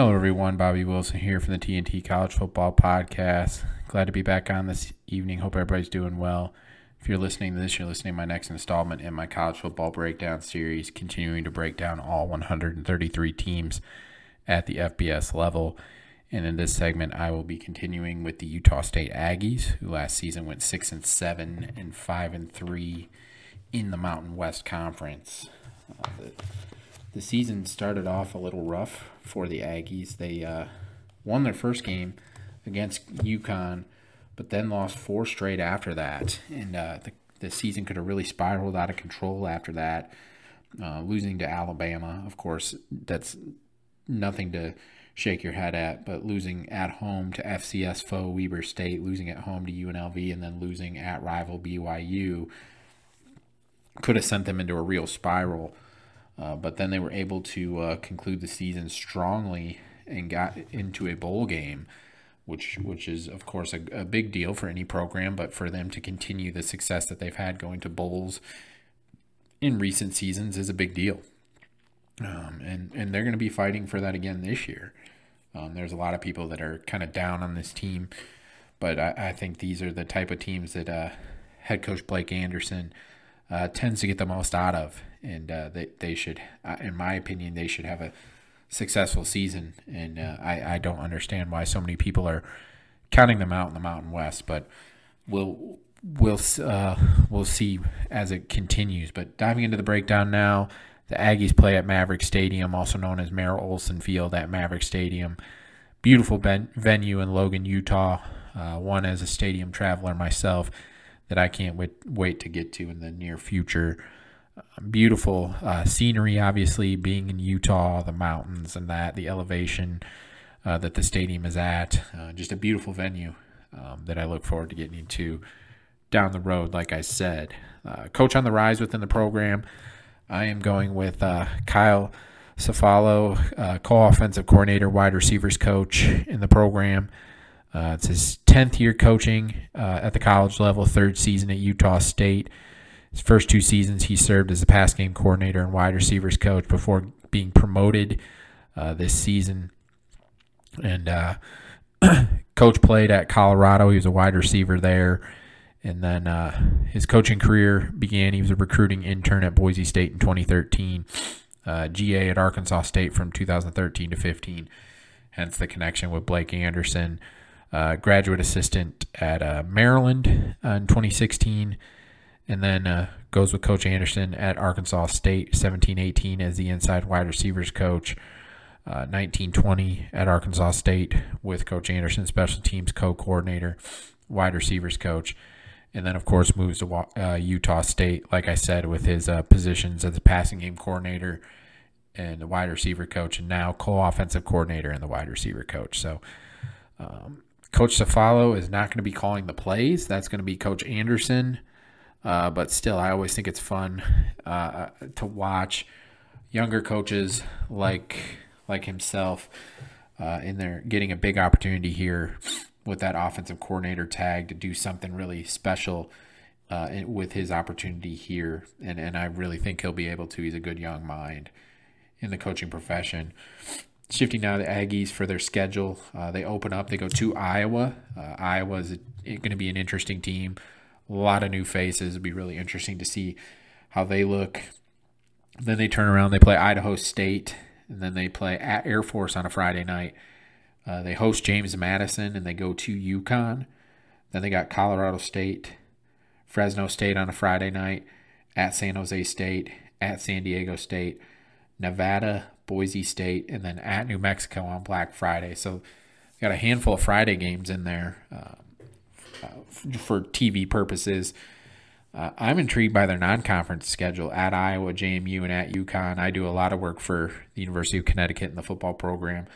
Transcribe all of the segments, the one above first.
Hello, everyone. Bobby Wilson here from the TNT College Football Podcast. Glad to be back on this evening. Hope everybody's doing well. If you're listening to this, you're listening to my next installment in my college football breakdown series, continuing to break down all 133 teams at the FBS level. And in this segment, I will be continuing with the Utah State Aggies, who last season went six and seven and five and three in the Mountain West Conference. Uh, the, the season started off a little rough for the Aggies. They uh, won their first game against UConn, but then lost four straight after that. And uh, the, the season could have really spiraled out of control after that. Uh, losing to Alabama, of course, that's nothing to shake your head at, but losing at home to FCS foe Weber State, losing at home to UNLV, and then losing at rival BYU could have sent them into a real spiral. Uh, but then they were able to uh, conclude the season strongly and got into a bowl game, which which is of course a, a, big deal for any program. But for them to continue the success that they've had going to bowls in recent seasons is a big deal. Um, and and they're going to be fighting for that again this year. Um, there's a lot of people that are kind of down on this team, but I, I, think these are the type of teams that uh, head coach Blake Anderson uh, tends to get the most out of and uh, they they should, uh, in my opinion, they should have a successful season. And uh, I I don't understand why so many people are counting them out in the Mountain West, but we'll we'll uh, we'll see as it continues. But diving into the breakdown now, the Aggies play at Maverick Stadium, also known as Merlin Olsen Field at Maverick Stadium. Beautiful ben- venue in Logan, Utah. Uh, one as a stadium traveler myself that I can't wait, wait to get to in the near future beautiful uh, scenery, obviously, being in Utah, the mountains and that, the elevation uh, that the stadium is at. Uh, just a beautiful venue um, that I look forward to getting into down the road, like I said. Uh, coach on the rise within the program, I am going with uh, Kyle Cefalo, uh, co offensive coordinator, wide receivers coach in the program. it's his 10th year coaching at the college level, third season at Utah State. His first two seasons, he served as a pass game coordinator and wide receivers coach before being promoted uh, this season. And uh, coach played at Colorado. He was a wide receiver there. And then uh, his coaching career began. He was a recruiting intern at Boise State in 2013, uh, GA at Arkansas State from 2013 to 15. Hence the connection with Blake Anderson. Uh, graduate assistant at uh, Maryland in 2016 and then uh, goes with Coach Anderson at Arkansas State, 17-18 as the inside wide receivers coach. Uh, 1920 at Arkansas State with Coach Anderson, special teams co-coordinator, wide receivers coach, and then of course moves to uh, Utah State, like I said, with his uh, positions as a passing game coordinator and the wide receiver coach, and now co-offensive coordinator and the wide receiver coach. So, um, Coach Cefalo is not going to be calling the plays. That's going to be Coach Anderson. Uh, but still, I always think it's fun uh, to watch younger coaches like like himself uh, in there getting a big opportunity here with that offensive coordinator tag to do something really special uh, with his opportunity here, and and I really think he'll be able to. He's a good young mind in the coaching profession. Shifting now to Aggies for their schedule, uh, they open up. They go to Iowa. Uh, Iowa is going to be an interesting team a lot of new faces. It'd be really interesting to see how they look. Then they turn around, they play Idaho State, and then they play at Air Force on a Friday night. Uh, they host James Madison and they go to UConn. Then they got Colorado State, Fresno State on a Friday night, at San Jose State, at San Diego State, Nevada, Boise State, and then at New Mexico on Black Friday. So got a handful of Friday games in there. Um, for TV purposes. Uh, I'm intrigued by their non-conference schedule at Iowa, JMU, and at UConn. I do a lot of work for the University of Connecticut in the football program,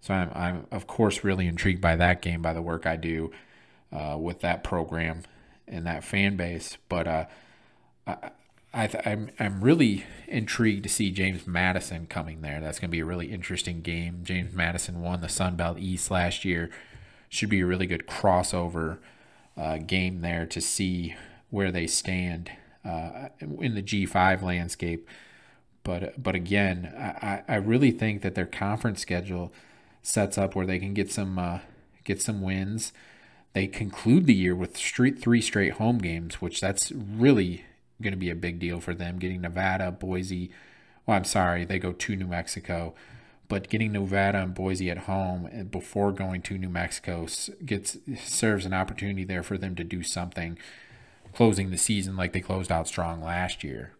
so I'm, I'm of course really intrigued by that game by the work I do uh, with that program and that fan base. But uh, I, I I'm, I'm really intrigued to see James Madison coming there. That's going to be a really interesting game. James Madison won the Sun Belt East last year. Should be a really good crossover uh, game there to see where they stand uh, in the G5 landscape. But but again, I, I really think that their conference schedule sets up where they can get some uh, get some wins. They conclude the year with three straight home games, which that's really going to be a big deal for them. Getting Nevada, Boise. Well, I'm sorry, they go to New Mexico, but getting Nevada and Boise at home before going to New Mexico gets serves an opportunity there for them to do something, closing the season like they closed out strong last year.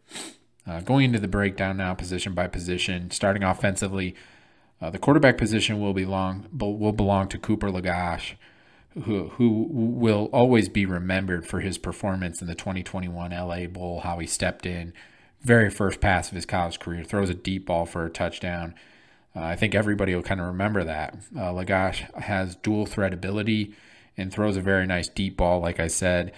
Uh, going into the breakdown now, position by position, starting offensively, uh, the quarterback position will belong will belong to Cooper Legas, who who will always be remembered for his performance in the 2021 LA Bowl. How he stepped in, very first pass of his college career, throws a deep ball for a touchdown. Uh, I think everybody will kind of remember that. Uh, Legas has dual threat ability and throws a very nice deep ball. Like I said,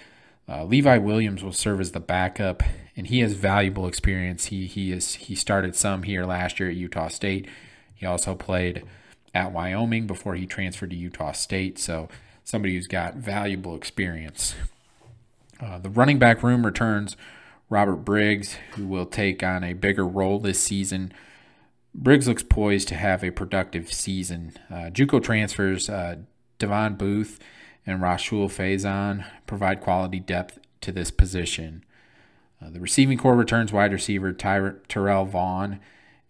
uh, Levi Williams will serve as the backup, and he has valuable experience. He he is he started some here last year at Utah State. He also played at Wyoming before he transferred to Utah State. So somebody who's got valuable experience. Uh, the running back room returns Robert Briggs, who will take on a bigger role this season. Briggs looks poised to have a productive season. Uh, JUCO transfers uh, Davon Booth and Rahsul Faison provide quality depth to this position. Uh, the receiving core returns wide receiver Ty- Terrell Vaughn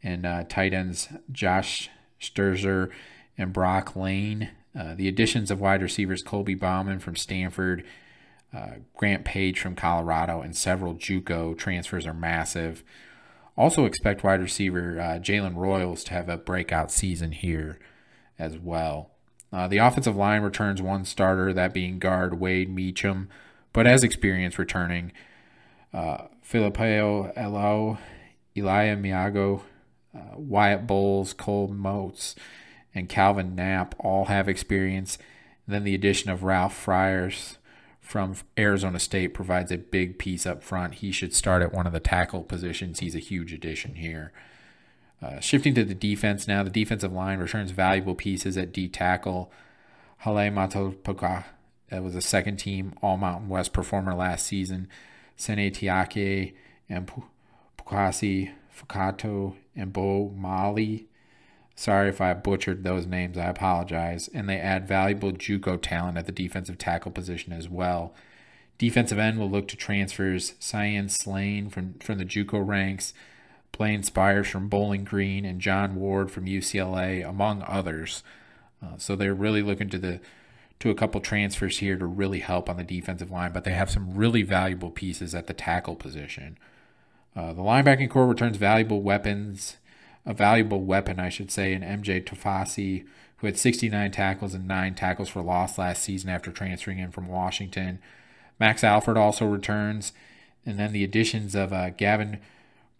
and uh, tight ends Josh Sterzer and Brock Lane. Uh, the additions of wide receivers Colby Bowman from Stanford, uh, Grant Page from Colorado, and several JUCO transfers are massive. Also expect wide receiver uh, Jalen Royals to have a breakout season here as well. Uh, the offensive line returns one starter, that being guard Wade Meacham, but as experience returning. Uh, Filipao Elo, Elia Miago, uh, Wyatt Bowles, Cole Moats, and Calvin Knapp all have experience. And then the addition of Ralph Frias from Arizona State provides a big piece up front. He should start at one of the tackle positions. He's a huge addition here. Uh, shifting to the defense now, the defensive line returns valuable pieces at D tackle. Hale Motu'apuaka that was a second team All Mountain West performer last season. Sene Tiake and Pukasi Fukato and Bo Mali. Sorry if I butchered those names. I apologize. And they add valuable JUCO talent at the defensive tackle position as well. Defensive end will look to transfers Cian Slone from, from the JUCO ranks. Blaine Spires from Bowling Green, and John Ward from UCLA, among others. Uh, so they're really looking to the to a couple transfers here to really help on the defensive line, but they have some really valuable pieces at the tackle position. Uh, the linebacking core returns valuable weapons, a valuable weapon, I should say, in MJ Tafisi, who had 69 tackles and nine tackles for loss last season after transferring in from Washington. Max Alford also returns, and then the additions of uh, Gavin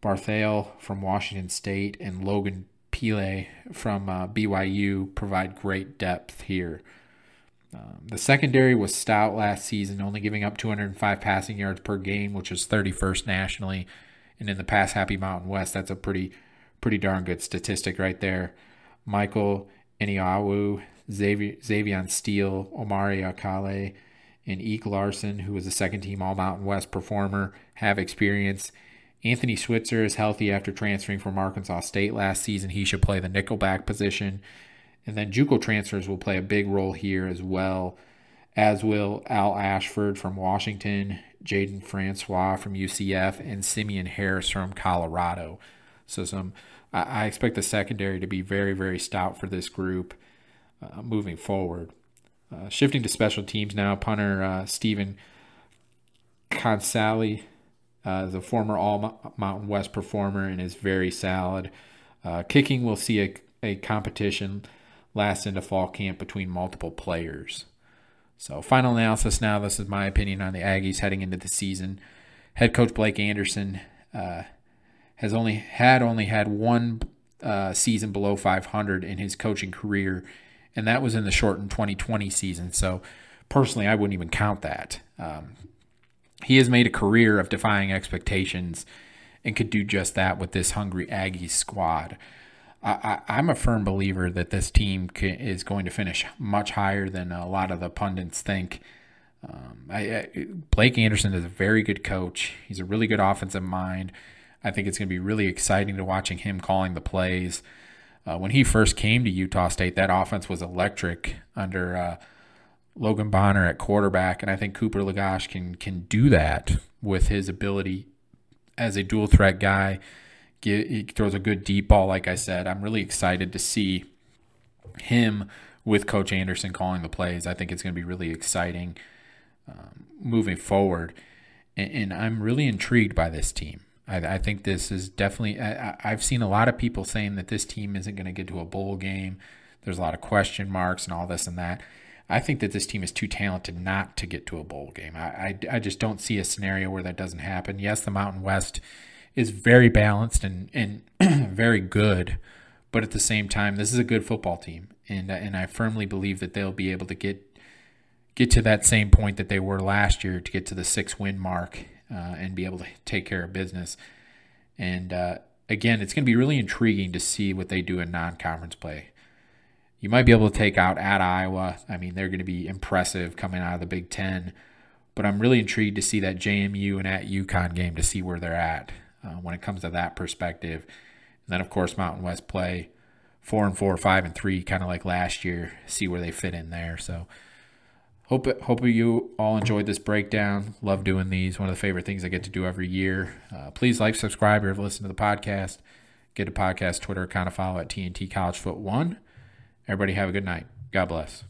Barthel from Washington State and Logan Pile from uh, BYU provide great depth here. Um, the secondary was stout last season, only giving up 205 passing yards per game, which is 31st nationally. And in the Pass Happy Mountain West, that's a pretty pretty darn good statistic right there. Michael Anyanwu, Xavier, Steele, Omari Akale, and Ike Larsen, who was a second team All Mountain West performer, have experience Anthony Switzer is healthy after transferring from Arkansas State last season. He should play the nickelback position. And then JUCO transfers will play a big role here as well, as will Al Ashford from Washington, Jaden Francois from UCF, and Simeon Harris from Colorado. So some, I expect the secondary to be very, very stout for this group uh, moving forward. Uh, shifting to special teams now, punter uh, Stephen Kotsanlee uh, is a former All Mountain West performer and is very solid. Uh, kicking will see a, a competition last into fall camp between multiple players. So, final analysis now. This is my opinion on the Aggies heading into the season. Head coach Blake Anderson uh, has only had only had one uh, season below 500 in his coaching career, and that was in the shortened 2020 season. So, personally, I wouldn't even count that. Um, he has made a career of defying expectations and could do just that with this hungry Aggies squad. I, am a firm believer that this team is going to finish much higher than a lot of the pundits think. Um, I, I, Blake Anderson is a very good coach. He's a really good offensive mind. I think it's going to be really exciting to watching him calling the plays. Uh, when he first came to Utah State, that offense was electric under uh, Logan Bonner at quarterback, and I think Cooper Legas can can do that with his ability as a dual threat guy. he throws a good deep ball, like I said. I'm really excited to see him with Coach Anderson calling the plays. I think it's going to be really exciting um, moving forward, and, and, I'm really intrigued by this team. I, I think this is definitely. I, I've seen a lot of people saying that this team isn't going to get to a bowl game. There's a lot of question marks and all this and that. I think that this team is too talented not to get to a bowl game. I, I, I, just don't see a scenario where that doesn't happen. Yes, the Mountain West is very balanced and, and very good, but at the same time, this is a good football team, and and I firmly believe that they'll be able to get get to that same point that they were last year to get to the six win mark uh, and be able to take care of business. And uh, again, it's going to be really intriguing to see what they do in non conference play you might be able to take out at Iowa. I mean, they're going to be impressive coming out of the Big Ten. But I'm really intrigued to see that JMU and at UConn game to see where they're at uh, when it comes to that perspective. And then, of course, Mountain West play four and four, five and three, kind of like last year. See where they fit in there. So, hope hope you all enjoyed this breakdown. Love doing these. One of the favorite things I get to do every year. Uh, please like, subscribe, or listen to the podcast. Get a podcast Twitter account to follow at TNT College Foot One. Everybody have a good night. God bless.